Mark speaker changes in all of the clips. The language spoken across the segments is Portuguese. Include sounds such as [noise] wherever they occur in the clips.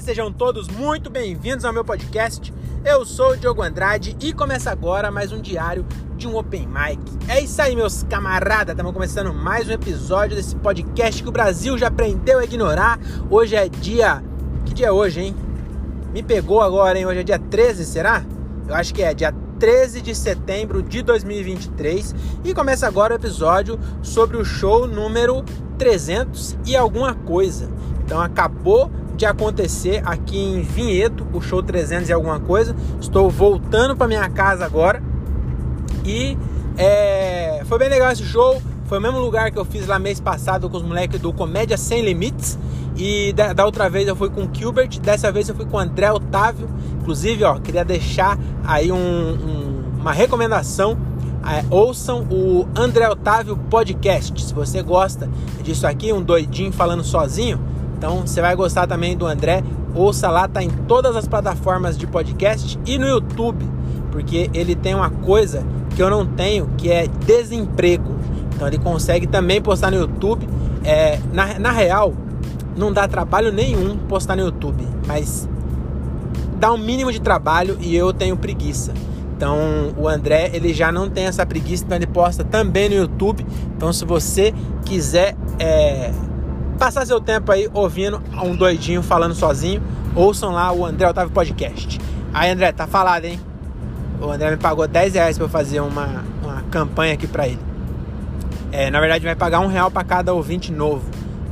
Speaker 1: sejam todos muito bem-vindos ao meu podcast. Eu sou o Diogo Andrade e começa agora mais um diário de um Open Mic. É isso aí, meus camaradas, estamos começando mais um episódio desse podcast que o Brasil já aprendeu a ignorar. Hoje é dia. Que dia é hoje, hein? Me pegou agora, hein? Hoje é dia 13, será? Eu acho que é dia 13 de setembro de 2023 e começa agora o episódio sobre o show número 300 e alguma coisa. Então acabou de acontecer aqui em Vinhedo, o show 300 e alguma coisa. Estou voltando para minha casa agora e é, foi bem legal esse show. Foi o mesmo lugar que eu fiz lá mês passado com os moleques do Comédia Sem Limites. E da, da, outra vez eu fui com o Gilbert, dessa vez eu fui com o André Otávio. Inclusive, ó, queria deixar aí um, um, uma recomendação. É, ouçam o André Otávio Podcast. Se você gosta disso aqui, um doidinho falando sozinho, então você vai gostar também do André. Ouça lá, tá em todas as plataformas de podcast e no YouTube, porque ele tem uma coisa que eu não tenho, que é desemprego. Então ele consegue também postar no YouTube. É, na, na real, não dá trabalho nenhum postar no YouTube, mas dá um mínimo de trabalho e eu tenho preguiça. Então o André ele já não tem essa preguiça, então ele posta também no YouTube. Então se você quiser é, passar seu tempo aí ouvindo um doidinho falando sozinho, ouçam lá o André Otávio Podcast. Aí, André, tá falado, hein? O André me pagou 10 reais pra eu fazer uma, uma campanha aqui pra ele. É, na verdade, vai pagar um real pra cada ouvinte novo.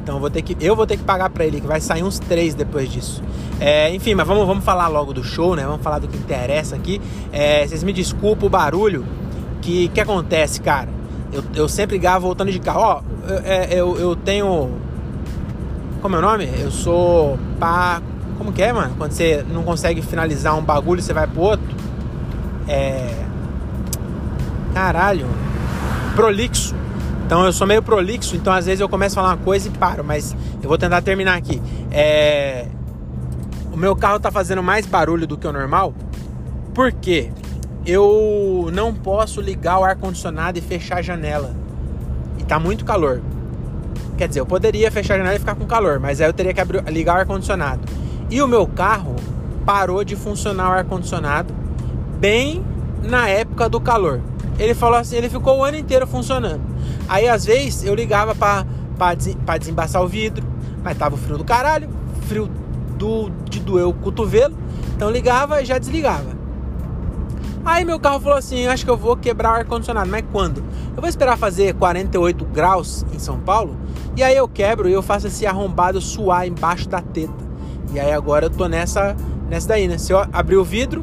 Speaker 1: Então, vou ter que, eu vou ter que pagar pra ele, que vai sair uns três depois disso. É, enfim, mas vamos, vamos falar logo do show, né? Vamos falar do que interessa aqui. É, vocês me desculpem o barulho que, que acontece, cara. Eu, eu sempre gravo voltando de carro. Ó, eu, é, eu, eu tenho como é o nome? Eu sou pá. Como que é, mano? Quando você não consegue finalizar um bagulho, você vai pro outro. É. Caralho. Prolixo. Então eu sou meio prolixo, então às vezes eu começo a falar uma coisa e paro, mas eu vou tentar terminar aqui. É... O meu carro tá fazendo mais barulho do que o normal, porque eu não posso ligar o ar-condicionado e fechar a janela. E tá muito calor. Quer dizer, eu poderia fechar a janela e ficar com calor, mas aí eu teria que abrir, ligar o ar-condicionado. E o meu carro parou de funcionar o ar-condicionado bem na época do calor. Ele falou assim, ele ficou o ano inteiro funcionando. Aí às vezes eu ligava para desembaçar o vidro, mas tava frio do caralho, frio do, de doer o cotovelo. Então ligava e já desligava. Aí meu carro falou assim: acho que eu vou quebrar o ar-condicionado. Mas quando? Eu vou esperar fazer 48 graus em São Paulo e aí eu quebro e eu faço esse arrombado suar embaixo da teta. E aí agora eu tô nessa, nessa daí, né? Se eu abrir o vidro,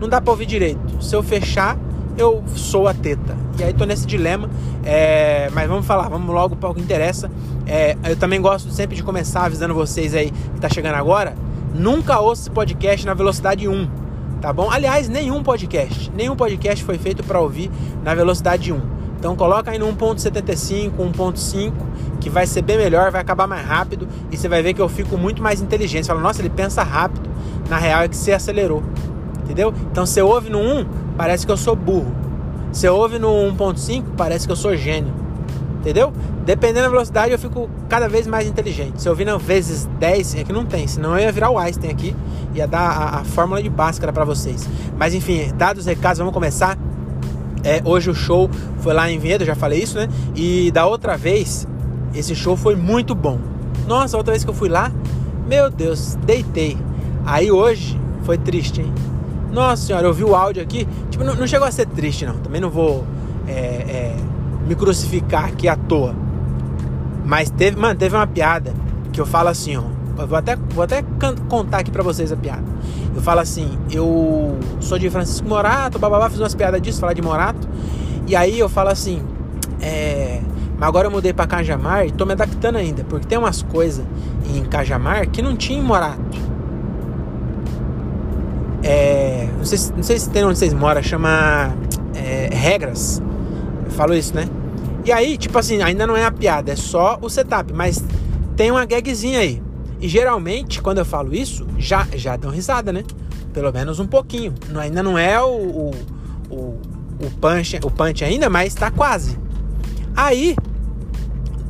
Speaker 1: não dá pra ouvir direito. Se eu fechar, eu sou a teta. E aí tô nesse dilema. É... Mas vamos falar, vamos logo para o que interessa. É... Eu também gosto sempre de começar avisando vocês aí que tá chegando agora. Nunca ouça esse podcast na velocidade 1 tá bom? Aliás, nenhum podcast, nenhum podcast foi feito para ouvir na velocidade 1. Então coloca aí no 1.75, 1.5, que vai ser bem melhor, vai acabar mais rápido e você vai ver que eu fico muito mais inteligente. Você fala, nossa, ele pensa rápido. Na real é que você acelerou. Entendeu? Então você ouve no 1, parece que eu sou burro. Você ouve no 1.5, parece que eu sou gênio. Entendeu? Dependendo da velocidade, eu fico cada vez mais inteligente. Se eu vir vezes 10, é que não tem, senão eu ia virar o Einstein aqui, ia dar a, a fórmula de Bhaskara para vocês. Mas enfim, dados os recados, vamos começar. É, hoje o show foi lá em Vinhedo, já falei isso, né? E da outra vez, esse show foi muito bom. Nossa, outra vez que eu fui lá, meu Deus, deitei. Aí hoje foi triste, hein? Nossa senhora, eu vi o áudio aqui, tipo, não, não chegou a ser triste, não. Também não vou. É, é, me crucificar aqui à toa. Mas teve, mano, teve uma piada que eu falo assim, ó. Vou até, vou até contar aqui pra vocês a piada. Eu falo assim, eu sou de Francisco Morato, bababá, fiz umas piadas disso, falar de Morato. E aí eu falo assim, é. Mas agora eu mudei pra Cajamar e tô me adaptando ainda, porque tem umas coisas em Cajamar que não tinha em Morato. É, não, sei, não sei se tem onde vocês moram, chama é, Regras. Eu falo isso, né? E aí, tipo assim, ainda não é a piada, é só o setup, mas tem uma gagzinha aí. E geralmente, quando eu falo isso, já, já dão risada, né? Pelo menos um pouquinho. Ainda não é o, o, o, o, punch, o punch ainda, mas tá quase. Aí,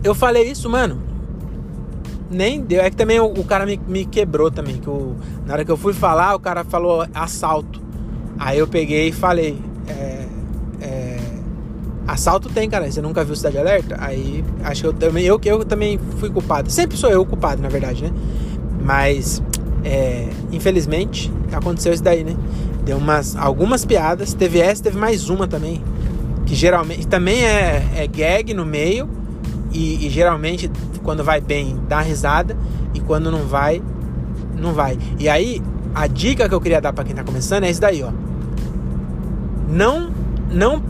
Speaker 1: eu falei isso, mano. nem deu. É que também o, o cara me, me, quebrou também. Que o, na hora que eu fui falar, o cara falou assalto. Aí eu peguei e falei. É, é, assalto tem, cara. Você nunca viu Cidade Alerta? Aí acho que eu também. Eu, eu também fui culpado. Sempre sou eu culpado, na verdade, né? Mas é, infelizmente aconteceu isso daí, né? Deu umas, algumas piadas. Essa, teve mais uma também. Que geralmente também é, é gag no meio. E, e geralmente quando vai bem, dá risada. E quando não vai, não vai. E aí, a dica que eu queria dar para quem tá começando é isso daí, ó. Não, não,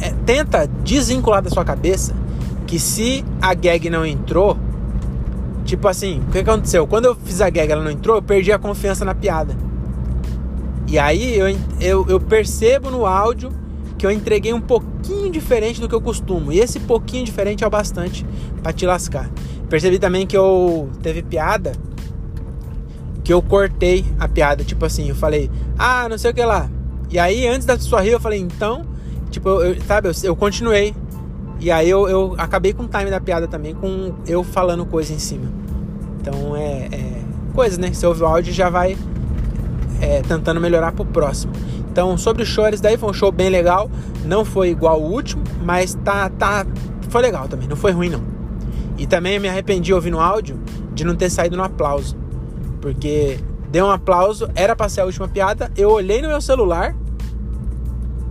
Speaker 1: é, tenta desvincular da sua cabeça que se a gag não entrou, tipo assim, o que aconteceu? Quando eu fiz a gag ela não entrou, eu perdi a confiança na piada. E aí eu, eu, eu percebo no áudio que eu entreguei um pouquinho diferente do que eu costumo. E esse pouquinho diferente é o bastante para te lascar. Percebi também que eu teve piada que eu cortei a piada, tipo assim, eu falei, ah, não sei o que lá. E aí, antes da pessoa rir, eu falei, então, tipo, eu, sabe, eu, eu continuei. E aí eu, eu acabei com o time da piada também, com eu falando coisa em cima. Então é, é coisa, né? Você ouve o áudio já vai é, tentando melhorar pro próximo. Então, sobre os chores, daí foi um show bem legal. Não foi igual o último, mas tá, tá, foi legal também, não foi ruim não. E também me arrependi ouvindo o áudio de não ter saído no aplauso. Porque deu um aplauso, era pra ser a última piada, eu olhei no meu celular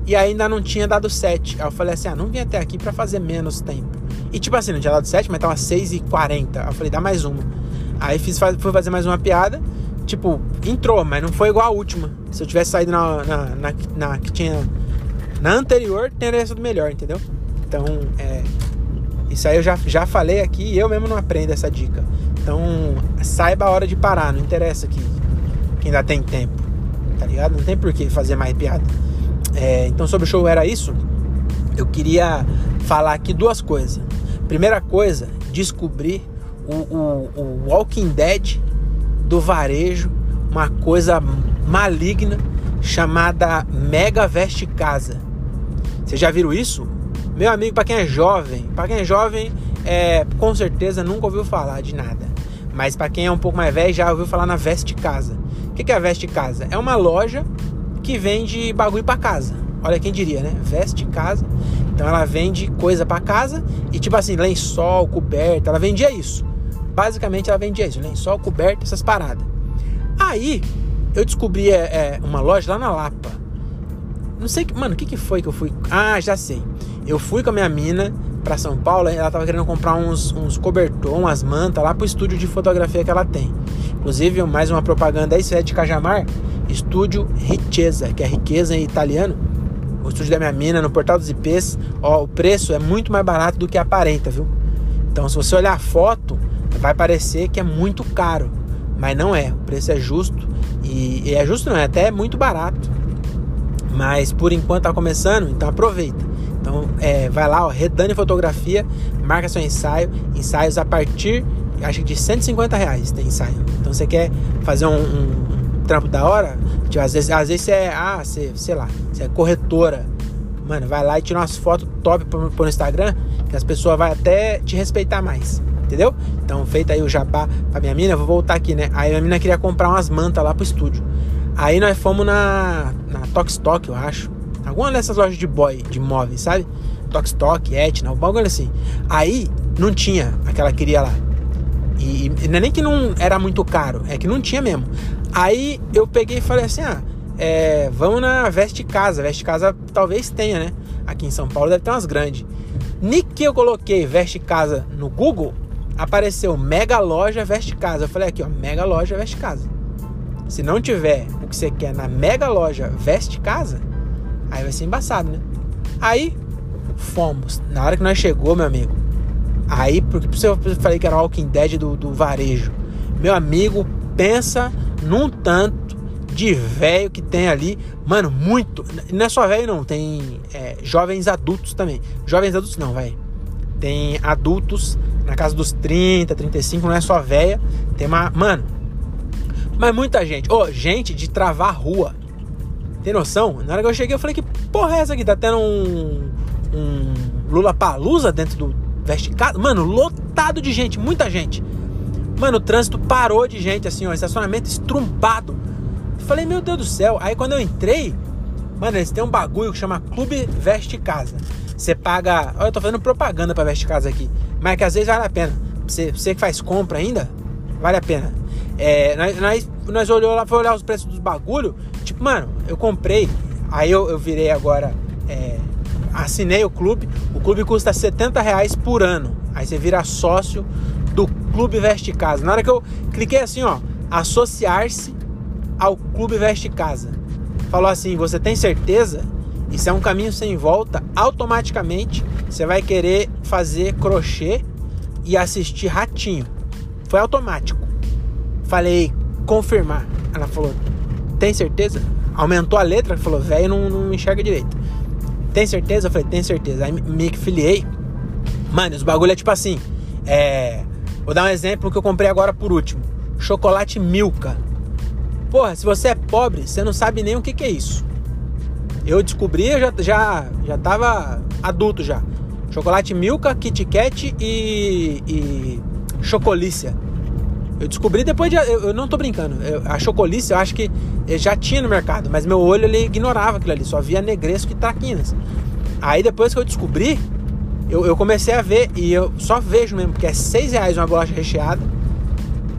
Speaker 1: e ainda não tinha dado 7. Aí eu falei assim: ah, não vim até aqui para fazer menos tempo. E tipo assim, não tinha dado 7, mas tava 6h40. Aí eu falei: dá mais uma. Aí fiz, fui fazer mais uma piada. Tipo, entrou, mas não foi igual a última. Se eu tivesse saído na, na, na, na que tinha. Na anterior, teria sido melhor, entendeu? Então, é, isso aí eu já, já falei aqui e eu mesmo não aprendo essa dica. Então, saiba a hora de parar, não interessa que, que ainda tem tempo, tá ligado? Não tem por que fazer mais piada. É, então, sobre o show era isso. Eu queria falar aqui duas coisas. Primeira coisa, descobrir o, o, o Walking Dead do varejo, uma coisa maligna chamada Mega Veste Casa. Vocês já viram isso? Meu amigo, para quem é jovem, para quem é jovem, é, com certeza nunca ouviu falar de nada. Mas para quem é um pouco mais velho, já ouviu falar na Veste Casa. O que, que é a Veste Casa? É uma loja que vende bagulho para casa. Olha quem diria, né? Veste Casa. Então ela vende coisa para casa e tipo assim, lençol, coberta, ela vendia isso. Basicamente ela vendia isso, lençol, coberta, essas paradas. Aí eu descobri é, é, uma loja lá na Lapa. Não sei, mano, o que, que foi que eu fui? Ah, já sei. Eu fui com a minha mina para São Paulo, ela tava querendo comprar uns, uns cobertor, umas mantas lá pro estúdio de fotografia que ela tem. Inclusive, mais uma propaganda aí, isso é de Cajamar, estúdio Ricchezza, que é riqueza em italiano. O estúdio da minha mina no portal dos IPs, ó, o preço é muito mais barato do que aparenta, viu? Então, se você olhar a foto, vai parecer que é muito caro, mas não é. O preço é justo e, e é justo não, é até muito barato. Mas por enquanto tá começando, então aproveita. Então, é, vai lá, ó, Redane Fotografia, marca seu ensaio, ensaios a partir, acho que de 150 reais tem ensaio. Então, você quer fazer um, um, trampo da hora? Tipo, às vezes, às vezes você é, ah, você, sei lá, você é corretora. Mano, vai lá e tira umas fotos top pro, pro Instagram, que as pessoas vão até te respeitar mais. Entendeu? Então, feito aí o jabá pra minha mina, vou voltar aqui, né? Aí a mina queria comprar umas mantas lá pro estúdio. Aí nós fomos na, na Tokstok, eu acho. Alguma dessas lojas de boy, de móveis, sabe? Tokstok, Etna, um bagulho assim. Aí não tinha aquela queria lá. E, e não é nem que não era muito caro, é que não tinha mesmo. Aí eu peguei e falei assim: ah, é, vamos na Veste Casa. Veste Casa talvez tenha, né? Aqui em São Paulo deve ter umas grandes. Que eu coloquei Veste Casa no Google, apareceu Mega Loja Veste Casa. Eu falei aqui, ó, Mega Loja Veste Casa. Se não tiver o que você quer na Mega Loja Veste Casa, Aí vai ser embaçado, né? Aí fomos. Na hora que nós chegou, meu amigo. Aí, porque eu falei que era o Walking Dead do, do varejo. Meu amigo, pensa num tanto de velho que tem ali. Mano, muito. Não é só velho, não. Tem é, jovens adultos também. Jovens adultos não, vai. Tem adultos na casa dos 30, 35, não é só velha. Tem uma. Mano. Mas muita gente. Ô, oh, gente de travar rua. Tem noção? Na hora que eu cheguei, eu falei: que porra é essa aqui? Tá tendo um, um Lula Palusa dentro do Veste Casa? Mano, lotado de gente, muita gente. Mano, o trânsito parou de gente, assim, ó, estacionamento estrumbado. Falei, meu Deus do céu. Aí quando eu entrei, mano, eles têm um bagulho que chama Clube Veste Casa. Você paga. Olha, eu tô fazendo propaganda pra Veste Casa aqui. Mas é que às vezes vale a pena. Você, você que faz compra ainda, vale a pena. É, nós, nós, nós olhou lá, foi olhar os preços dos bagulho. Tipo, mano, eu comprei. Aí eu, eu virei agora. É, assinei o clube. O clube custa 70 reais por ano. Aí você vira sócio do Clube Veste Casa. Na hora que eu cliquei assim, ó, associar-se ao Clube Veste Casa. Falou assim: você tem certeza? Isso é um caminho sem volta. Automaticamente você vai querer fazer crochê e assistir Ratinho. Foi automático. Falei, confirmar. Ela falou, tem certeza? Aumentou a letra, falou, velho, não, não enxerga direito. Tem certeza? Eu falei, tem certeza. Aí me filiei. Mano, os bagulho é tipo assim. É. Vou dar um exemplo que eu comprei agora por último. Chocolate Milka. Porra, se você é pobre, você não sabe nem o que, que é isso. Eu descobri, eu já, já, já tava adulto já. Chocolate Milka, Kit Kat e, e Chocolícia. Eu descobri depois de. Eu, eu não tô brincando. Eu, a Chocolícia eu acho que já tinha no mercado, mas meu olho ele ignorava aquilo ali, só via negresco e traquinas. Aí depois que eu descobri, eu, eu comecei a ver e eu só vejo mesmo, porque é 6 reais uma bolacha recheada.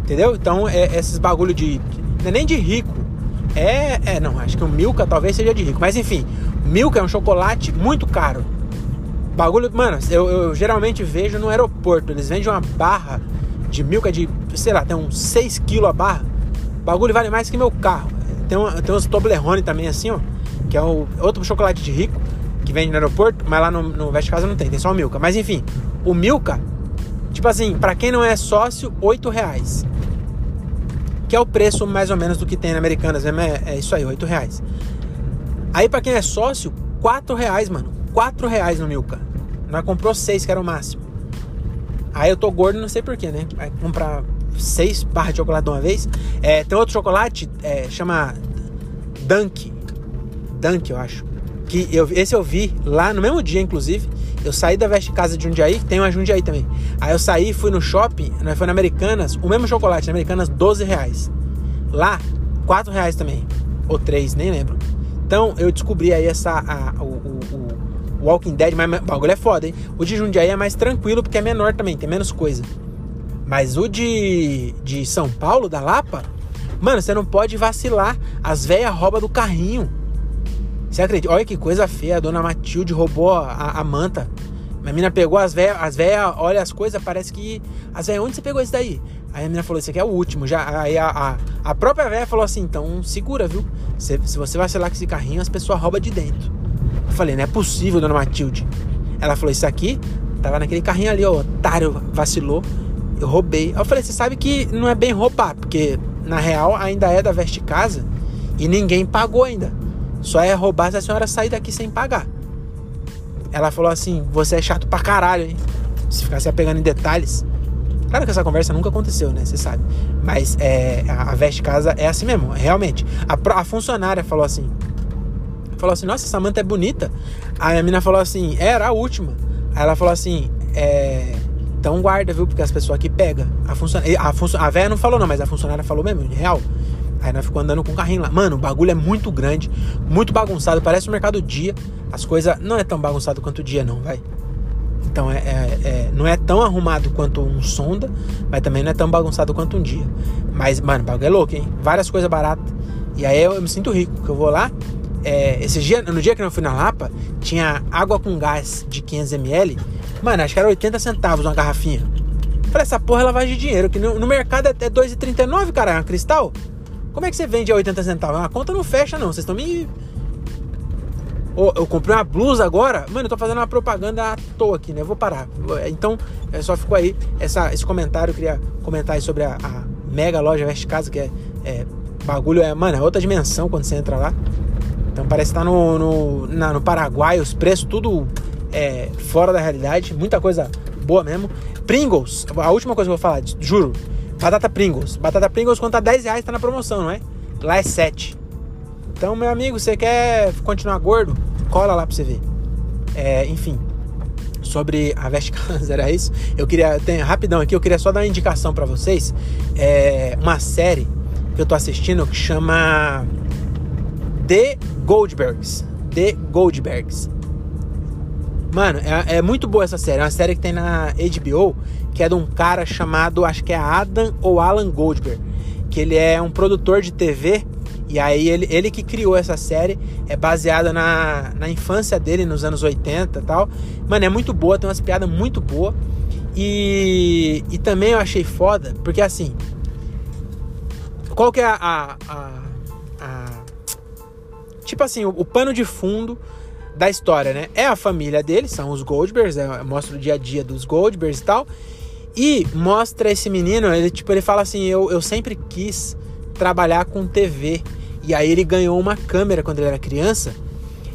Speaker 1: Entendeu? Então é, esses bagulho de não é nem de rico. É, é, não, acho que o Milka talvez seja de rico. Mas enfim, Milka é um chocolate muito caro. Bagulho, mano, eu, eu geralmente vejo no aeroporto. Eles vendem uma barra de Milka de, sei lá, tem uns 6 kg a barra. Bagulho vale mais que meu carro. Tem, tem uns Toblerone também assim, ó. Que é o, outro chocolate de rico que vende no aeroporto, mas lá no, no Veste Casa não tem, tem só o Milka. Mas enfim, o Milka, tipo assim, para quem não é sócio, 8 reais que é o preço mais ou menos do que tem na Americanas, né? É, é isso aí, 8 reais. Aí para quem é sócio, 4 reais, mano. 4 reais no Milka. Nós comprou 6, que era o máximo. Aí eu tô gordo, não sei porquê, né? Vai comprar 6 barras de chocolate de uma vez. É, tem outro chocolate, é, chama Dunk. Dunk, eu acho. Que eu, esse eu vi lá no mesmo dia, inclusive. Eu saí da Veste Casa de Jundiaí, tem uma Jundiaí também. Aí eu saí, fui no shopping, né, foi na Americanas, o mesmo chocolate, na Americanas, 12 reais. Lá, 4 reais também. Ou 3, nem lembro. Então eu descobri aí essa. A, o, o, o, Walking Dead, mas o bagulho é foda, hein? O de Jundiaí é mais tranquilo porque é menor também, tem menos coisa. Mas o de, de São Paulo, da Lapa, mano, você não pode vacilar. As velhas roubam do carrinho. Você acredita? Olha que coisa feia. A dona Matilde roubou a, a manta. A menina pegou as velhas, as velhas, olha as coisas, parece que. As velhas, onde você pegou isso daí? Aí a menina falou: Esse aqui é o último. Já, aí a, a, a própria velha falou assim: Então segura, viu? Se, se você vacilar com esse carrinho, as pessoas roubam de dentro. Eu falei: Não é possível, dona Matilde. Ela falou: Isso aqui tava naquele carrinho ali, ó, otário, vacilou. Eu roubei. Aí eu falei: Você sabe que não é bem roubar, porque na real ainda é da Veste Casa e ninguém pagou ainda. Só é roubar se a senhora sair daqui sem pagar. Ela falou assim: Você é chato pra caralho, hein? Se ficar se apegando em detalhes. Claro que essa conversa nunca aconteceu, né? Você sabe. Mas é, a Veste Casa é assim mesmo, realmente. A, a, funcionária falou assim: Falou assim, nossa, essa manta é bonita. Aí a menina falou assim: Era a última. Aí ela falou assim: É. Então guarda, viu? Porque as pessoas aqui pegam. A, funcionária, a, func... a véia não falou, não, mas a funcionária falou mesmo, real. Aí nós ficamos andando com o carrinho lá. Mano, o bagulho é muito grande, muito bagunçado. Parece o mercado dia. As coisas não é tão bagunçado quanto o dia, não, vai. Então é, é, é, não é tão arrumado quanto um sonda, mas também não é tão bagunçado quanto um dia. Mas, mano, o bagulho é louco, hein? Várias coisas baratas. E aí eu, eu me sinto rico, porque eu vou lá. É, esse dia, no dia que eu fui na Lapa, tinha água com gás de 500ml. Mano, acho que era 80 centavos uma garrafinha. Falei, essa porra é lavagem de dinheiro, que no, no mercado é, é 2,39, cara, é uma cristal. Como é que você vende a 80 centavos? A conta não fecha, não. Vocês estão me. Oh, eu comprei uma blusa agora. Mano, eu tô fazendo uma propaganda à toa aqui, né? Eu vou parar. Então, é, só ficou aí essa, esse comentário. Eu queria comentar aí sobre a, a mega loja Veste Casa, que é, é, Bagulho é. Mano, é outra dimensão quando você entra lá. Então parece estar tá no, no, na, no Paraguai, os preços tudo é, fora da realidade. Muita coisa boa mesmo. Pringles, a última coisa que eu vou falar, juro. Batata Pringles. Batata Pringles, quando tá 10 reais, tá na promoção, não é? Lá é 7. Então, meu amigo, você quer continuar gordo? Cola lá pra você ver. É, enfim. sobre a Calans, [laughs] era isso? Eu queria, tem, rapidão aqui, eu queria só dar uma indicação para vocês. É uma série que eu tô assistindo que chama The Goldbergs. The Goldbergs. Mano, é, é, muito boa essa série. É uma série que tem na HBO, que é de um cara chamado, acho que é Adam ou Alan Goldberg. Que ele é um produtor de TV. E aí ele, ele que criou essa série. É baseada na, na infância dele, nos anos 80 e tal. Mano, é muito boa, tem umas piadas muito boas. E, e também eu achei foda, porque assim. Qual que é a. a, a, a tipo assim, o, o pano de fundo da história, né? É a família dele, são os Goldbergs, é, mostra o dia a dia dos Goldbergs e tal. E mostra esse menino, ele tipo, ele fala assim: eu, eu sempre quis trabalhar com TV. E aí ele ganhou uma câmera quando ele era criança.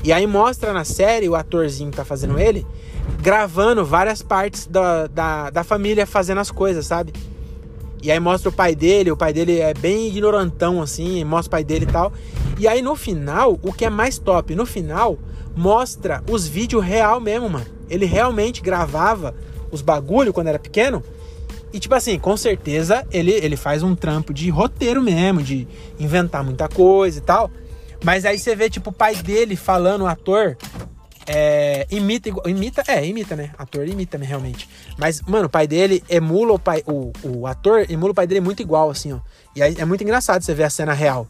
Speaker 1: E aí mostra na série o atorzinho que tá fazendo ele gravando várias partes da, da, da família fazendo as coisas, sabe? E aí mostra o pai dele, o pai dele é bem ignorantão assim, mostra o pai dele e tal. E aí no final, o que é mais top, no final mostra os vídeos real mesmo, mano. Ele realmente gravava os bagulho quando era pequeno. E tipo assim, com certeza ele, ele faz um trampo de roteiro mesmo, de inventar muita coisa e tal. Mas aí você vê, tipo, o pai dele falando, o ator, é, imita, imita, é, imita, né? Ator imita né, realmente. Mas, mano, o pai dele emula o pai, o, o ator emula o pai dele muito igual, assim, ó. E aí é muito engraçado você ver a cena real.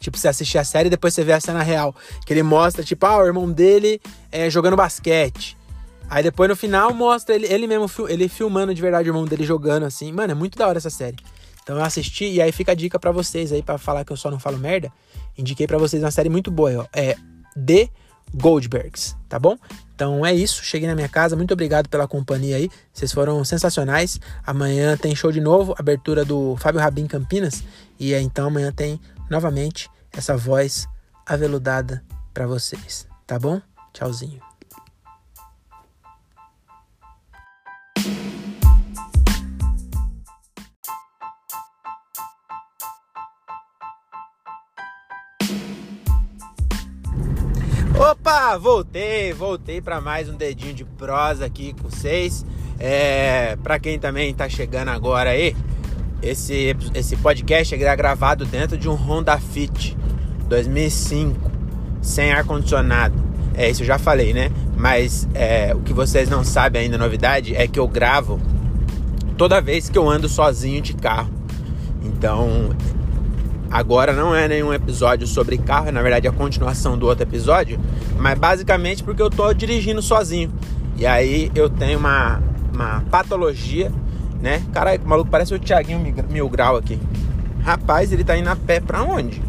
Speaker 1: Tipo, você assistir a série e depois você vê a cena real. Que ele mostra, tipo, ah, o irmão dele é, jogando basquete. Aí depois no final mostra ele, ele mesmo, ele filmando de verdade o irmão dele jogando assim. Mano, é muito da hora essa série. Então eu assisti e aí fica a dica para vocês aí, para falar que eu só não falo merda. Indiquei para vocês uma série muito boa, ó. É The Goldbergs, tá bom? Então é isso, cheguei na minha casa, muito obrigado pela companhia aí, vocês foram sensacionais. Amanhã tem show de novo, abertura do Fábio Rabin Campinas, e então amanhã tem novamente essa voz aveludada para vocês, tá bom? Tchauzinho. Opa, voltei, voltei para mais um dedinho de prosa aqui com vocês. É, para quem também tá chegando agora aí, esse, esse podcast é gravado dentro de um Honda Fit 2005, sem ar-condicionado. É, isso eu já falei, né? Mas é, o que vocês não sabem ainda, novidade, é que eu gravo toda vez que eu ando sozinho de carro. Então, agora não é nenhum episódio sobre carro, na verdade é a continuação do outro episódio, mas basicamente porque eu tô dirigindo sozinho. E aí eu tenho uma, uma patologia né? Caralho, maluco parece o Thiaguinho Mil Grau aqui. Rapaz, ele tá indo a pé pra onde?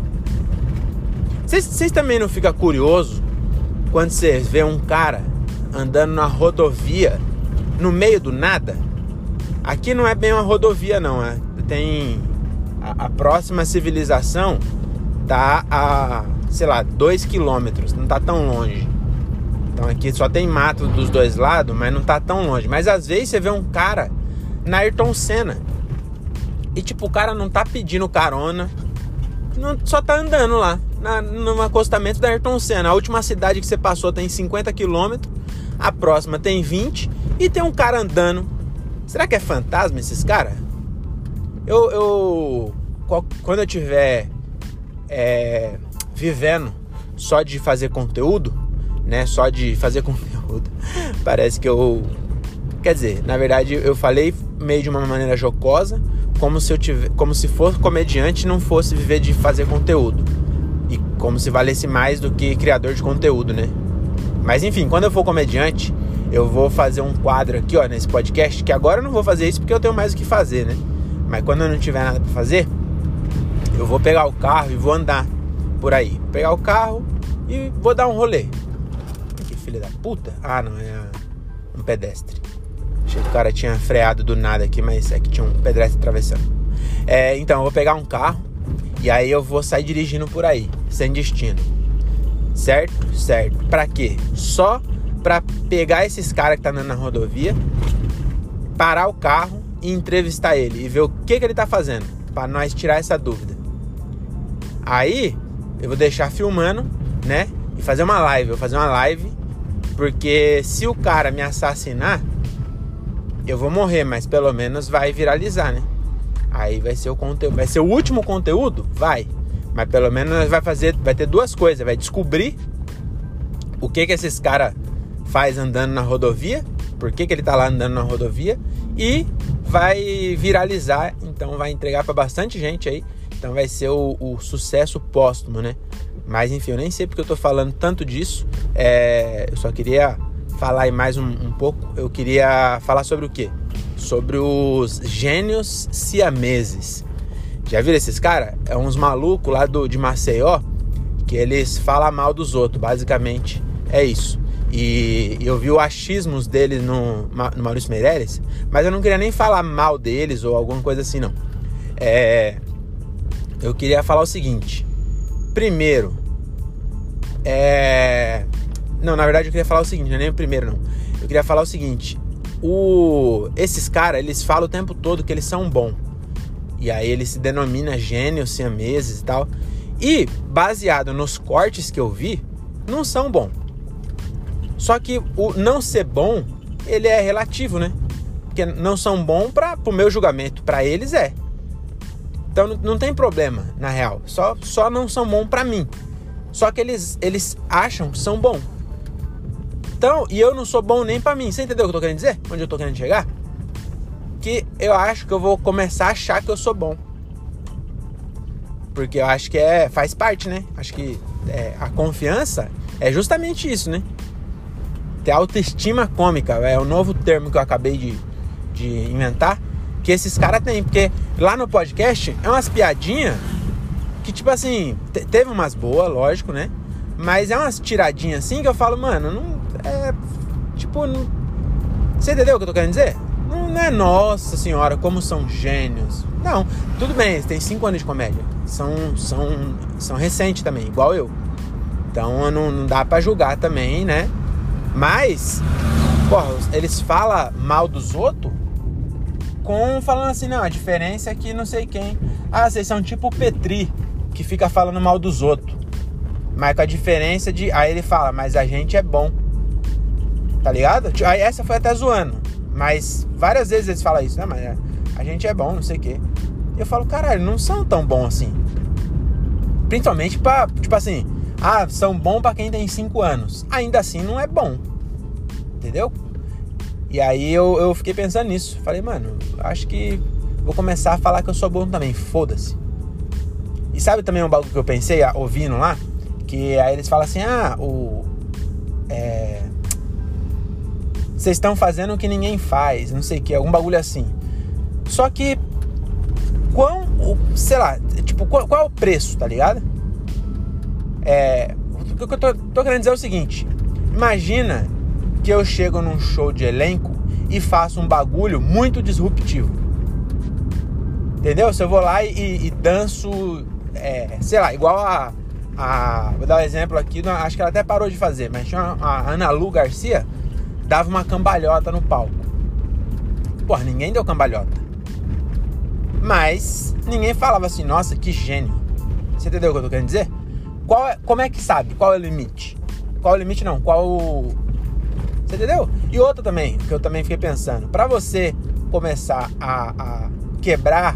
Speaker 1: Vocês também não ficam curioso quando você vê um cara andando na rodovia no meio do nada? Aqui não é bem uma rodovia, não. É? Tem a, a próxima civilização tá a, sei lá, 2 quilômetros, não tá tão longe. Então aqui só tem mato dos dois lados, mas não tá tão longe. Mas às vezes você vê um cara na Ayrton Senna. E tipo, o cara não tá pedindo carona, não, só tá andando lá, na, no acostamento da Ayrton Senna. A última cidade que você passou tem 50 quilômetros, a próxima tem 20 e tem um cara andando. Será que é fantasma esses caras? Eu, eu, quando eu tiver é, vivendo só de fazer conteúdo, né? Só de fazer [laughs] conteúdo, parece que eu Quer dizer, na verdade eu falei meio de uma maneira jocosa, como se eu tivesse, como se for comediante não fosse viver de fazer conteúdo. E como se valesse mais do que criador de conteúdo, né? Mas enfim, quando eu for comediante, eu vou fazer um quadro aqui, ó, nesse podcast, que agora eu não vou fazer isso porque eu tenho mais o que fazer, né? Mas quando eu não tiver nada para fazer, eu vou pegar o carro e vou andar por aí. Vou pegar o carro e vou dar um rolê. Que filha da puta. Ah, não, é um pedestre. Achei que o cara tinha freado do nada aqui, mas é que tinha um pedestre atravessando. É, então, eu vou pegar um carro e aí eu vou sair dirigindo por aí, sem destino. Certo? Certo. Pra quê? Só pra pegar esses caras que tá andando na rodovia, parar o carro e entrevistar ele e ver o que, que ele tá fazendo, para nós tirar essa dúvida. Aí eu vou deixar filmando, né? E fazer uma live. Eu vou fazer uma live Porque se o cara me assassinar, eu vou morrer, mas pelo menos vai viralizar, né? Aí vai ser o conteúdo, vai ser o último conteúdo, vai. Mas pelo menos vai fazer, vai ter duas coisas, vai descobrir o que que esses cara faz andando na rodovia, por que que ele tá lá andando na rodovia e vai viralizar, então vai entregar para bastante gente aí. Então vai ser o, o, sucesso póstumo, né? Mas enfim, eu nem sei porque eu tô falando tanto disso. É, eu só queria falar aí mais um, um pouco. Eu queria falar sobre o quê? Sobre os gênios siameses. Já viram esses caras? É uns malucos lá do, de Maceió que eles falam mal dos outros, basicamente é isso. E eu vi o achismos deles no, no Maurício Meirelles, mas eu não queria nem falar mal deles ou alguma coisa assim, não. É, eu queria falar o seguinte. Primeiro, é, não, na verdade eu queria falar o seguinte, não é nem o primeiro, não. Eu queria falar o seguinte. O, esses caras, eles falam o tempo todo que eles são bons. E aí eles se denominam gênios, siameses e tal. E, baseado nos cortes que eu vi, não são bons. Só que o não ser bom, ele é relativo, né? Porque não são bons para o meu julgamento, para eles é. Então não tem problema, na real. Só, só não são bons para mim. Só que eles, eles acham que são bons. Então, e eu não sou bom nem para mim. Você entendeu o que eu tô querendo dizer? Onde eu tô querendo chegar? Que eu acho que eu vou começar a achar que eu sou bom. Porque eu acho que é faz parte, né? Acho que é, a confiança é justamente isso, né? ter autoestima cômica, é o novo termo que eu acabei de, de inventar, que esses caras têm, porque lá no podcast é umas piadinhas que, tipo assim, teve umas boas, lógico, né? Mas é umas tiradinhas assim que eu falo, mano, não. É. Tipo, não, você entendeu o que eu tô querendo dizer? Não, não é nossa senhora, como são gênios. Não, tudo bem, eles têm 5 anos de comédia. São, são, são recentes também, igual eu. Então não, não dá para julgar também, né? Mas, porra, eles falam mal dos outros com falando assim, não, a diferença é que não sei quem. Ah, vocês são tipo o Petri, que fica falando mal dos outros. Mas com a diferença de. Aí ele fala, mas a gente é bom. Tá ligado? Aí essa foi até zoando. Mas várias vezes eles falam isso, né? Mas a gente é bom, não sei o quê. Eu falo, caralho, não são tão bons assim. Principalmente pra, tipo assim, ah, são bons para quem tem 5 anos. Ainda assim não é bom. Entendeu? E aí eu, eu fiquei pensando nisso. Falei, mano, acho que vou começar a falar que eu sou bom também. Foda-se. E sabe também um bagulho que eu pensei, ouvindo lá? Que aí eles falam assim, ah, o. É. Vocês estão fazendo o que ninguém faz, não sei o que, algum bagulho assim. Só que. Quão. Sei lá, tipo, qual, qual é o preço, tá ligado? É, o que eu tô, tô querendo dizer é o seguinte: imagina que eu chego num show de elenco e faço um bagulho muito disruptivo. Entendeu? Se eu vou lá e, e danço, é, sei lá, igual a, a. Vou dar um exemplo aqui, acho que ela até parou de fazer, mas tinha a Ana Lu Garcia dava uma cambalhota no palco. Porra, ninguém deu cambalhota. Mas ninguém falava assim, nossa, que gênio. Você entendeu o que eu tô querendo dizer? Qual é, como é que sabe? Qual é o limite? Qual é o limite não? Qual. Você entendeu? E outra também, que eu também fiquei pensando. Para você começar a, a quebrar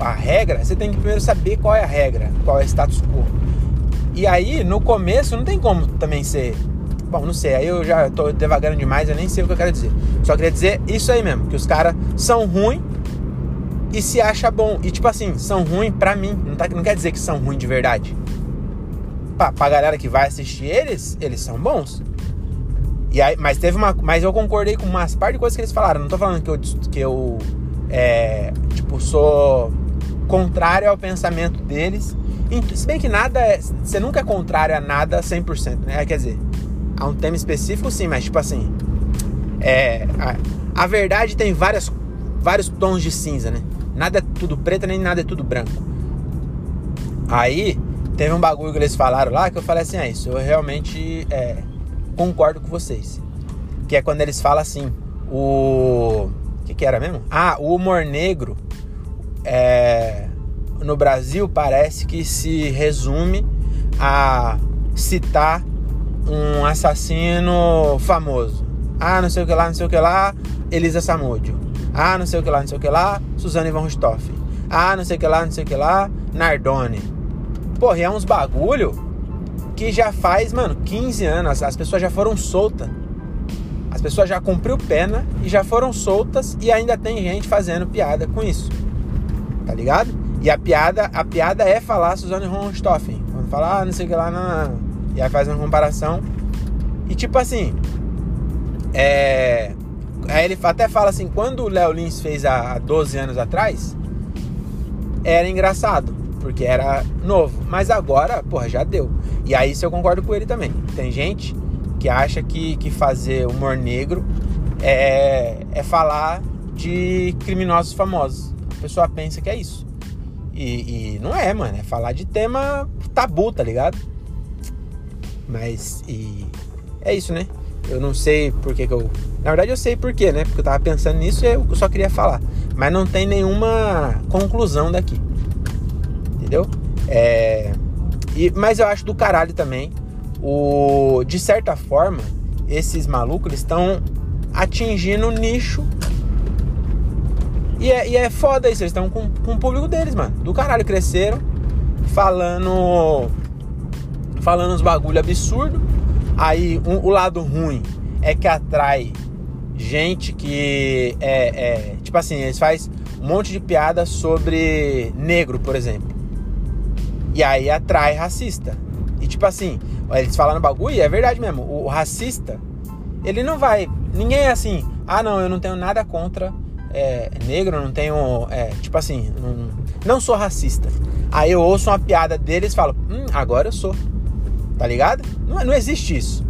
Speaker 1: a regra, você tem que primeiro saber qual é a regra, qual é o status quo. E aí, no começo, não tem como também ser... Bom, não sei, aí eu já tô devagando demais, eu nem sei o que eu quero dizer. Só queria dizer isso aí mesmo, que os caras são ruins e se acha bom. E tipo assim, são ruins pra mim. Não, tá, não quer dizer que são ruins de verdade pra, pra galera que vai assistir eles, eles são bons. E aí, mas teve uma. Mas eu concordei com umas parte de coisas que eles falaram. Não tô falando que eu, que eu é, tipo, sou contrário ao pensamento deles. Se bem que nada é. Você nunca é contrário a nada 100%, né? Quer dizer, há um tema específico sim, mas tipo assim. É, a, a verdade tem várias, vários tons de cinza, né? Nada é tudo preto, nem nada é tudo branco. Aí, Teve um bagulho que eles falaram lá que eu falei assim: é isso, eu realmente é, concordo com vocês. Que é quando eles falam assim: o. Que, que era mesmo? Ah, o humor negro é, no Brasil parece que se resume a citar um assassino famoso. Ah, não sei o que lá, não sei o que lá, Elisa Samúdio. Ah, não sei o que lá, não sei o que lá, Suzane von Richthofen. Ah, não sei o que lá, não sei o que lá, Nardone. Porra, é uns bagulho que já faz, mano, 15 anos. As pessoas já foram soltas. As pessoas já cumpriu pena e já foram soltas e ainda tem gente fazendo piada com isso. Tá ligado? E a piada, a piada é falar Suzane Richthofen. Quando fala, ah, não sei o que lá, não, não. E aí faz uma comparação. E tipo assim, é... Aí ele até fala assim, quando o Léo Lins fez há 12 anos atrás, era engraçado, porque era novo. Mas agora, porra, já deu. E aí isso eu concordo com ele também. Tem gente que acha que, que fazer humor negro é, é falar de criminosos famosos. A pessoa pensa que é isso. E, e, não é, mano. É falar de tema tabu, tá ligado? Mas e é isso, né? Eu não sei por que, eu. Na verdade eu sei por quê, né? Porque eu tava pensando nisso e eu só queria falar. Mas não tem nenhuma conclusão daqui. Entendeu? É. E, mas eu acho do caralho também. O, de certa forma, esses malucos estão atingindo o nicho. E é, e é foda isso, eles estão com, com o público deles, mano. Do caralho, cresceram falando falando uns bagulho absurdo. Aí um, o lado ruim é que atrai gente que é, é, tipo assim, eles faz um monte de piada sobre negro, por exemplo. E aí atrai racista. E tipo assim, eles falando bagulho, e é verdade mesmo. O, o, racista, ele não vai. Ninguém é assim, ah não, eu não tenho nada contra é, negro, não tenho. É, tipo assim, não, não sou racista. Aí eu ouço uma piada deles e falo, hum, agora eu sou. Tá ligado? Não, não existe isso.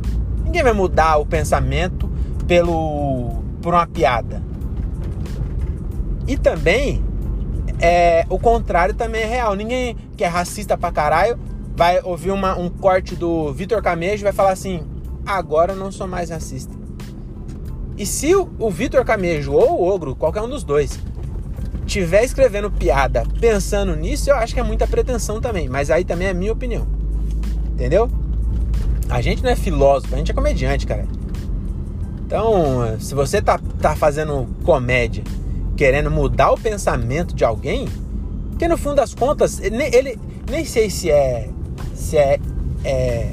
Speaker 1: Ninguém vai mudar o pensamento pelo por uma piada. E também é, o contrário também é real. Ninguém que é racista pra caralho vai ouvir uma, um corte do Vitor Camejo e vai falar assim: agora eu não sou mais racista. E se o, o Vitor Camejo ou o Ogro, qualquer um dos dois, tiver escrevendo piada pensando nisso, eu acho que é muita pretensão também. Mas aí também é minha opinião. Entendeu? A gente não é filósofo, a gente é comediante, cara. Então, se você tá, tá fazendo comédia, querendo mudar o pensamento de alguém, que no fundo das contas, ele, ele nem sei se é se é, é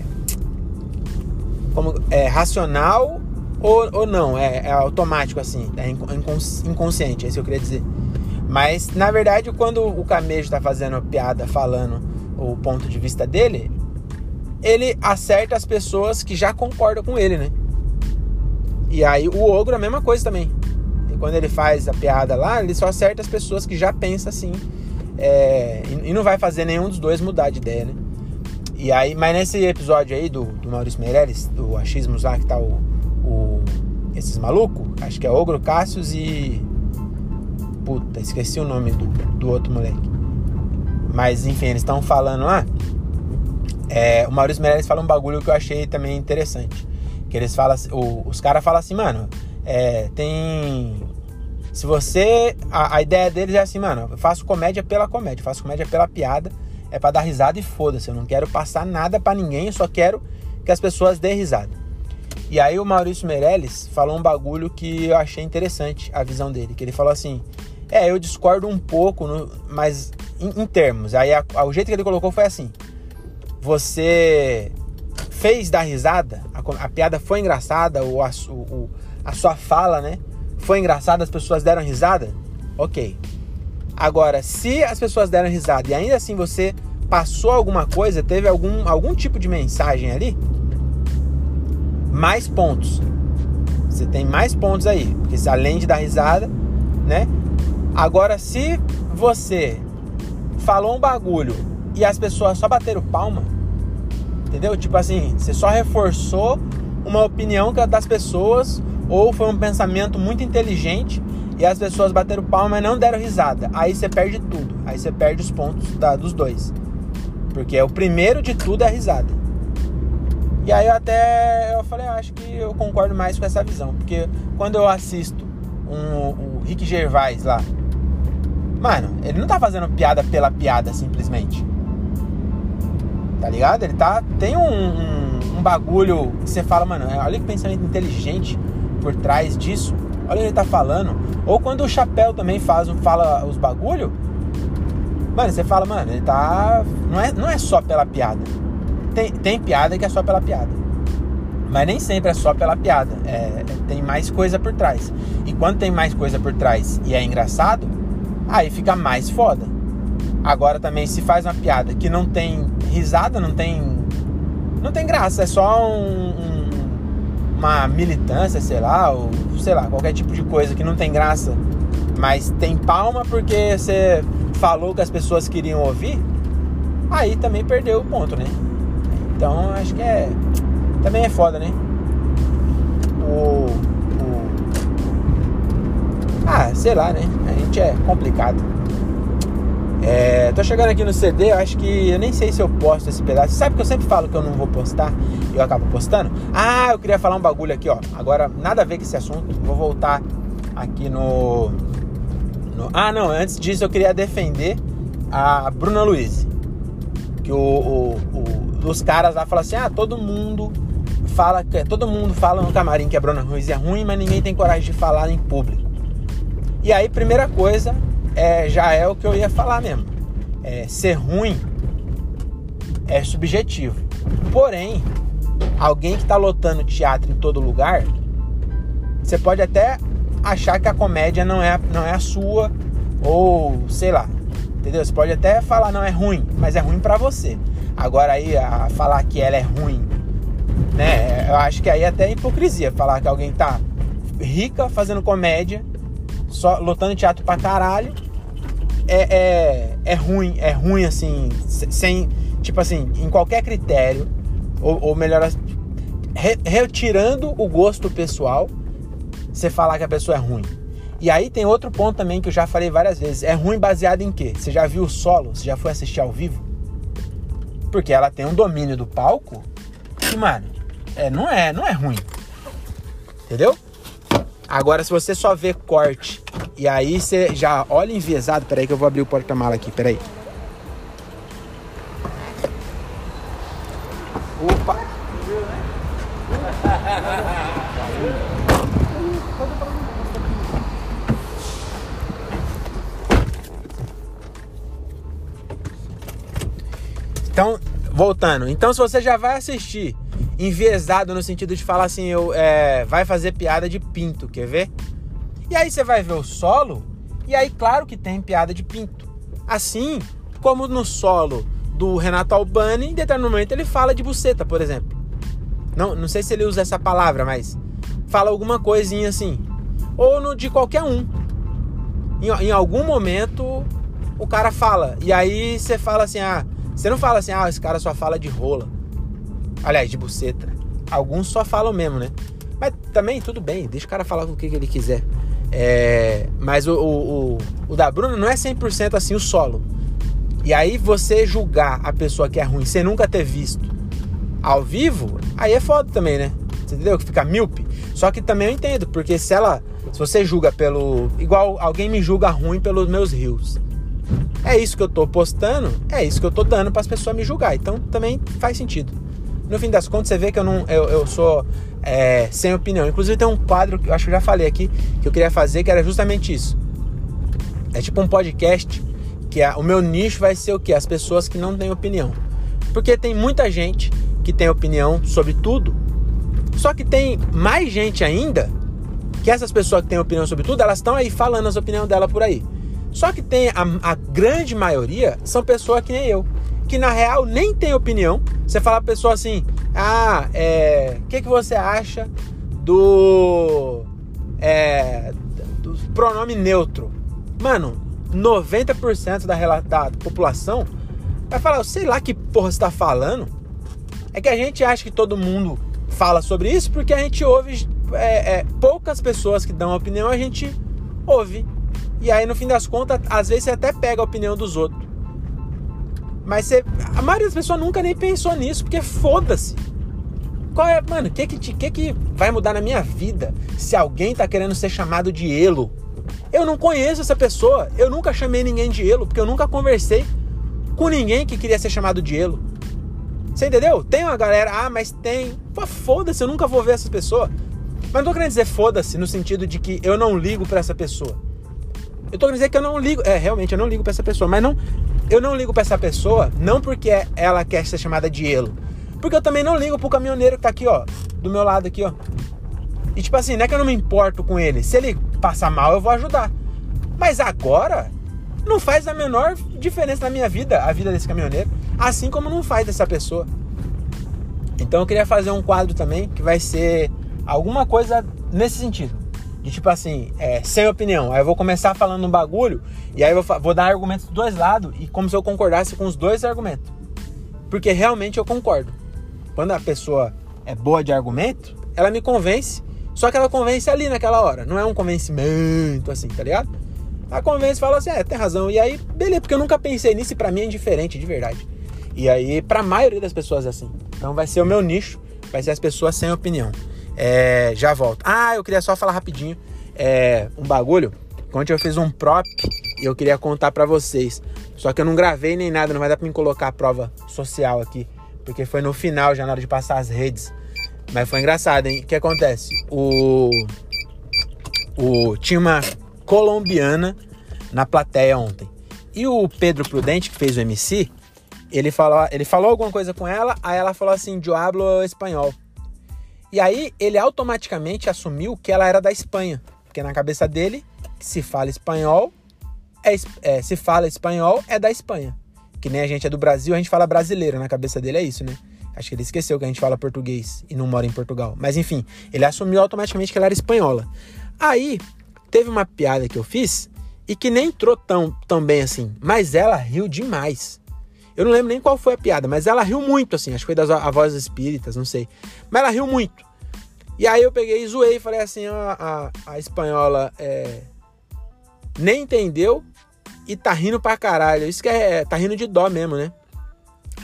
Speaker 1: como é racional ou, ou não, é, é automático assim, é inconsciente, é isso que eu queria dizer. Mas na verdade, quando o Camejo está fazendo piada, falando o ponto de vista dele, ele acerta as pessoas que já concordam com ele, né? E aí o ogro é a mesma coisa também. Quando ele faz a piada lá, ele só acerta as pessoas que já pensam assim. É, e não vai fazer nenhum dos dois mudar de ideia, né? E aí, mas nesse episódio aí do, do Maurício Meirelles, do Achismos lá, que tá o, o esses malucos, acho que é Ogro, Cássius e. Puta, esqueci o nome do, do outro moleque. Mas enfim, eles estão falando lá. É, o Maurício Meirelles fala um bagulho que eu achei também interessante. Que eles falam, o, os caras falam assim, mano, é, tem. Se você. A, a, ideia deles é assim, mano, eu faço comédia pela comédia, faço comédia pela piada, é para dar risada e foda-se. Eu não quero passar nada para ninguém, eu só quero que as pessoas dêem risada. E aí o Maurício Meirelles falou um bagulho que eu achei interessante, a visão dele, que ele falou assim: É, eu discordo um pouco, no, mas em, em termos. Aí a, a, o jeito que ele colocou foi assim: você fez dar risada, a, a piada foi engraçada, a, o, a sua fala, né? Foi engraçada, as pessoas deram risada, ok. Agora, se as pessoas deram risada e ainda assim você passou alguma coisa, teve algum, algum tipo de mensagem ali, mais pontos. Você tem mais pontos aí, porque além de dar risada, né? Agora, se você falou um bagulho e as pessoas só bateram palma, entendeu? Tipo assim, você só reforçou uma opinião é das pessoas ou foi um pensamento muito inteligente e as pessoas bateram palma e não deram risada. Aí você perde tudo. Aí você perde os pontos da, dos dois. Porque o primeiro de tudo é a risada. E aí eu até eu falei, eu acho que eu concordo mais com essa visão. Porque quando eu assisto um, o Rick Gervais lá, mano, ele não tá fazendo piada pela piada simplesmente tá ligado? Ele tá tem um, um, um bagulho que você fala, mano, olha que pensamento inteligente por trás disso. Olha ele tá falando. Ou quando o Chapéu também faz, fala os bagulho, mano, você fala, mano, ele tá. Não é, não é só pela piada. Tem, tem piada que é só pela piada. Mas nem sempre é só pela piada. É, é, tem mais coisa por trás. E quando tem mais coisa por trás e é engraçado, aí fica mais foda. Agora também, se faz uma piada que não tem risada, não tem. Não tem graça, é só um, um, uma militância, sei lá, ou sei lá, qualquer tipo de coisa que não tem graça, mas tem palma porque você falou que as pessoas queriam ouvir, aí também perdeu o ponto, né? Então acho que é. Também é foda, né? O. o ah, sei lá, né? A gente é complicado. É, tô chegando aqui no CD, eu acho que eu nem sei se eu posto esse pedaço. Sabe que eu sempre falo que eu não vou postar eu acabo postando? Ah, eu queria falar um bagulho aqui, ó. Agora, nada a ver com esse assunto. Vou voltar aqui no. no... Ah, não, antes disso eu queria defender a Bruna Luiz. Que o, o, o, os caras lá falam assim: ah, todo mundo fala que todo mundo fala no camarim que a Bruna Luiz é ruim, mas ninguém tem coragem de falar em público. E aí, primeira coisa, é, já é o que eu ia falar mesmo. É, ser ruim é subjetivo. Porém, alguém que está lotando teatro em todo lugar, você pode até achar que a comédia não é, não é a sua, ou sei lá, entendeu? Você pode até falar não é ruim, mas é ruim para você. Agora aí a falar que ela é ruim, né? Eu acho que aí é até hipocrisia falar que alguém tá rica fazendo comédia, só lotando teatro pra caralho, é, é, é ruim, é ruim assim, sem, tipo assim, em qualquer critério, ou, ou melhor, re, retirando o gosto pessoal, você falar que a pessoa é ruim. E aí tem outro ponto também que eu já falei várias vezes. É ruim baseado em quê? Você já viu o solo? Você já foi assistir ao vivo? Porque ela tem um domínio do palco que, mano, é, não é, não é ruim. Entendeu? Agora, se você só vê corte e aí você já olha enviesado. Peraí que eu vou abrir o porta-mala aqui, peraí. Opa! Então, voltando. Então, se você já vai assistir enviesado no sentido de falar assim, eu, é, vai fazer piada de pinto, quer ver? E aí você vai ver o solo, e aí claro que tem piada de pinto. Assim como no solo do Renato Albani, em determinado momento ele fala de buceta, por exemplo. Não, não sei se ele usa essa palavra, mas fala alguma coisinha assim. Ou no de qualquer um. Em, em algum momento o cara fala. E aí você fala assim, ah, você não fala assim, ah, esse cara só fala de rola. Aliás, de buceta. Alguns só falam mesmo, né? Mas também tudo bem, deixa o cara falar o que, que ele quiser. É, mas o, o, o, da Bruna não é 100% assim o solo. E aí você julgar a pessoa que é ruim sem nunca ter visto ao vivo, aí é foda também, né? Você entendeu? Que fica míope. Só que também eu entendo, porque se ela. Se você julga pelo. Igual alguém me julga ruim pelos meus rios. É isso que eu tô postando, é isso que eu tô dando para as pessoas me julgar. Então também faz sentido. No fim das contas, você vê que eu não. Eu, eu sou é, sem opinião. Inclusive tem um quadro que eu acho que eu já falei aqui que eu queria fazer que era justamente isso. É tipo um podcast que é, o meu nicho vai ser o que? As pessoas que não têm opinião. Porque tem muita gente que tem opinião sobre tudo. Só que tem mais gente ainda que essas pessoas que têm opinião sobre tudo, elas estão aí falando as opiniões dela por aí. Só que tem a, a grande maioria são pessoas que nem eu, que na real nem tem opinião. Você fala pra pessoa assim: ah, é. O que, que você acha do. É. Do pronome neutro? Mano, 90% da, da população vai falar: sei lá que porra você tá falando. É que a gente acha que todo mundo fala sobre isso porque a gente ouve é, é, poucas pessoas que dão opinião, a gente ouve. E aí, no fim das contas, às vezes você até pega a opinião dos outros. Mas você, a maioria das pessoas nunca nem pensou nisso, porque foda-se. Qual é, mano, o que que, que que vai mudar na minha vida se alguém tá querendo ser chamado de elo? Eu não conheço essa pessoa, eu nunca chamei ninguém de elo, porque eu nunca conversei com ninguém que queria ser chamado de elo. Você entendeu? Tem uma galera, ah, mas tem. Pô, foda-se, eu nunca vou ver essa pessoa. Mas não tô querendo dizer foda-se no sentido de que eu não ligo para essa pessoa. Eu tô querendo dizer que eu não ligo. É, realmente, eu não ligo para essa pessoa. Mas não. Eu não ligo para essa pessoa, não porque ela quer ser chamada de elo. Porque eu também não ligo pro caminhoneiro que tá aqui, ó. Do meu lado aqui, ó. E tipo assim, não é que eu não me importo com ele. Se ele passar mal, eu vou ajudar. Mas agora, não faz a menor diferença na minha vida, a vida desse caminhoneiro. Assim como não faz dessa pessoa. Então eu queria fazer um quadro também que vai ser alguma coisa nesse sentido. De tipo assim, é, sem opinião. Aí eu vou começar falando um bagulho e aí eu vou, vou dar argumentos dos dois lados e como se eu concordasse com os dois argumentos. Porque realmente eu concordo. Quando a pessoa é boa de argumento, ela me convence, só que ela convence ali naquela hora. Não é um convencimento assim, tá ligado? Ela convence e fala assim, é, tem razão. E aí, beleza, porque eu nunca pensei nisso e pra mim é indiferente, de verdade. E aí, pra maioria das pessoas é assim. Então vai ser o meu nicho, vai ser as pessoas sem opinião. É, já volto. Ah, eu queria só falar rapidinho é, um bagulho. Ontem eu fiz um prop e eu queria contar para vocês. Só que eu não gravei nem nada, não vai dar pra mim colocar a prova social aqui. Porque foi no final, já na hora de passar as redes. Mas foi engraçado, hein? O que acontece? O. o tinha uma colombiana na plateia ontem. E o Pedro Prudente, que fez o MC, ele falou, ele falou alguma coisa com ela, aí ela falou assim: Eu hablo espanhol. E aí ele automaticamente assumiu que ela era da Espanha, porque na cabeça dele, se fala espanhol, é, é, se fala espanhol é da Espanha. Que nem a gente é do Brasil, a gente fala brasileiro, na cabeça dele é isso, né? Acho que ele esqueceu que a gente fala português e não mora em Portugal. Mas enfim, ele assumiu automaticamente que ela era espanhola. Aí, teve uma piada que eu fiz e que nem entrou tão, tão bem assim, mas ela riu demais. Eu não lembro nem qual foi a piada, mas ela riu muito, assim. Acho que foi das avós espíritas, não sei. Mas ela riu muito. E aí eu peguei e zoei, falei assim, ó, a, a espanhola é, nem entendeu e tá rindo pra caralho. Isso que é, tá rindo de dó mesmo, né?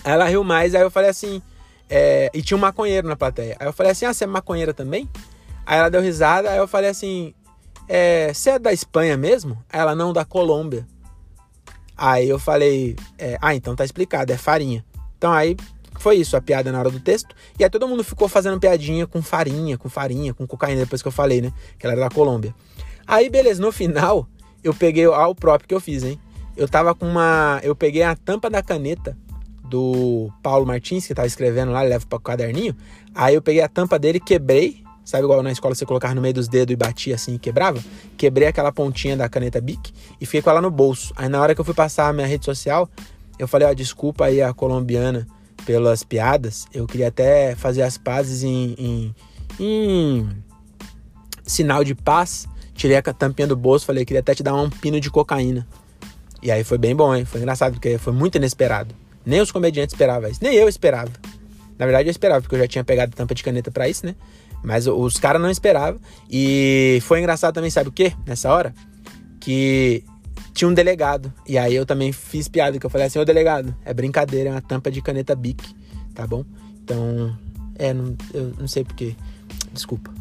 Speaker 1: Aí ela riu mais, aí eu falei assim, é, e tinha um maconheiro na plateia. Aí eu falei assim, ah, você é maconheira também? Aí ela deu risada, aí eu falei assim, é, você é da Espanha mesmo? Aí ela, não, da Colômbia. Aí eu falei, é, ah, então tá explicado, é farinha. Então aí foi isso, a piada na hora do texto. E aí todo mundo ficou fazendo piadinha com farinha, com farinha, com cocaína, depois que eu falei, né? Que ela era da Colômbia. Aí, beleza, no final, eu peguei o próprio que eu fiz, hein? Eu tava com uma. Eu peguei a tampa da caneta do Paulo Martins, que tava escrevendo lá, leva para o caderninho. Aí eu peguei a tampa dele, quebrei, Sabe igual na escola você colocava no meio dos dedos e batia assim e quebrava? Quebrei aquela pontinha da caneta Bic e fiquei com ela no bolso. Aí na hora que eu fui passar a minha rede social, eu falei, ó, desculpa aí a colombiana pelas piadas. Eu queria até fazer as pazes em, em, em sinal de paz. Tirei a tampinha do bolso, falei, queria até te dar um pino de cocaína. E aí foi bem bom, hein? Foi engraçado, porque foi muito inesperado. Nem os comediantes esperavam isso, nem eu esperava. Na verdade, eu esperava, porque eu já tinha pegado tampa de caneta para isso, né? Mas os caras não esperavam. E foi engraçado também, sabe o que? Nessa hora? Que tinha um delegado. E aí eu também fiz piada, que eu falei assim, ô delegado, é brincadeira, é uma tampa de caneta Bic, tá bom? Então, é, não, eu não sei porquê. Desculpa.